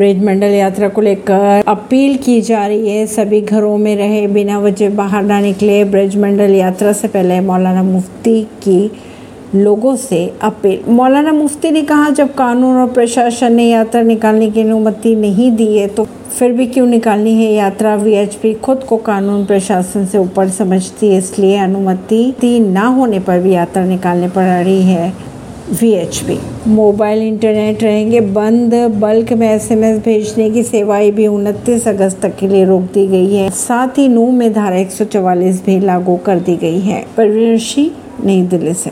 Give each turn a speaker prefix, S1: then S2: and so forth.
S1: Bridge मंडल यात्रा को लेकर अपील की जा रही है, सभी घरों में रहे, बिना वजह बाहर ना निकले। ब्रिज मंडल यात्रा से पहले मौलाना मुफ्ती की लोगों से अपील। मौलाना मुफ्ती ने कहा, जब कानून और प्रशासन ने यात्रा निकालने की अनुमति नहीं दी है तो फिर भी क्यों निकालनी है यात्रा? वीएचपी खुद को कानून प्रशासन से ऊपर समझती है, इसलिए अनुमति ना होने पर भी यात्रा निकालने पड़ रही है। वीएचपी मोबाइल इंटरनेट रहेंगे बंद, बल्क में एसएमएस भेजने की सेवाएँ भी उनतीस अगस्त तक के लिए रोक दी गई है। साथ ही नू में धारा 144 भी लागू कर दी गई है। परवीन सिंह नई दिल्ली से।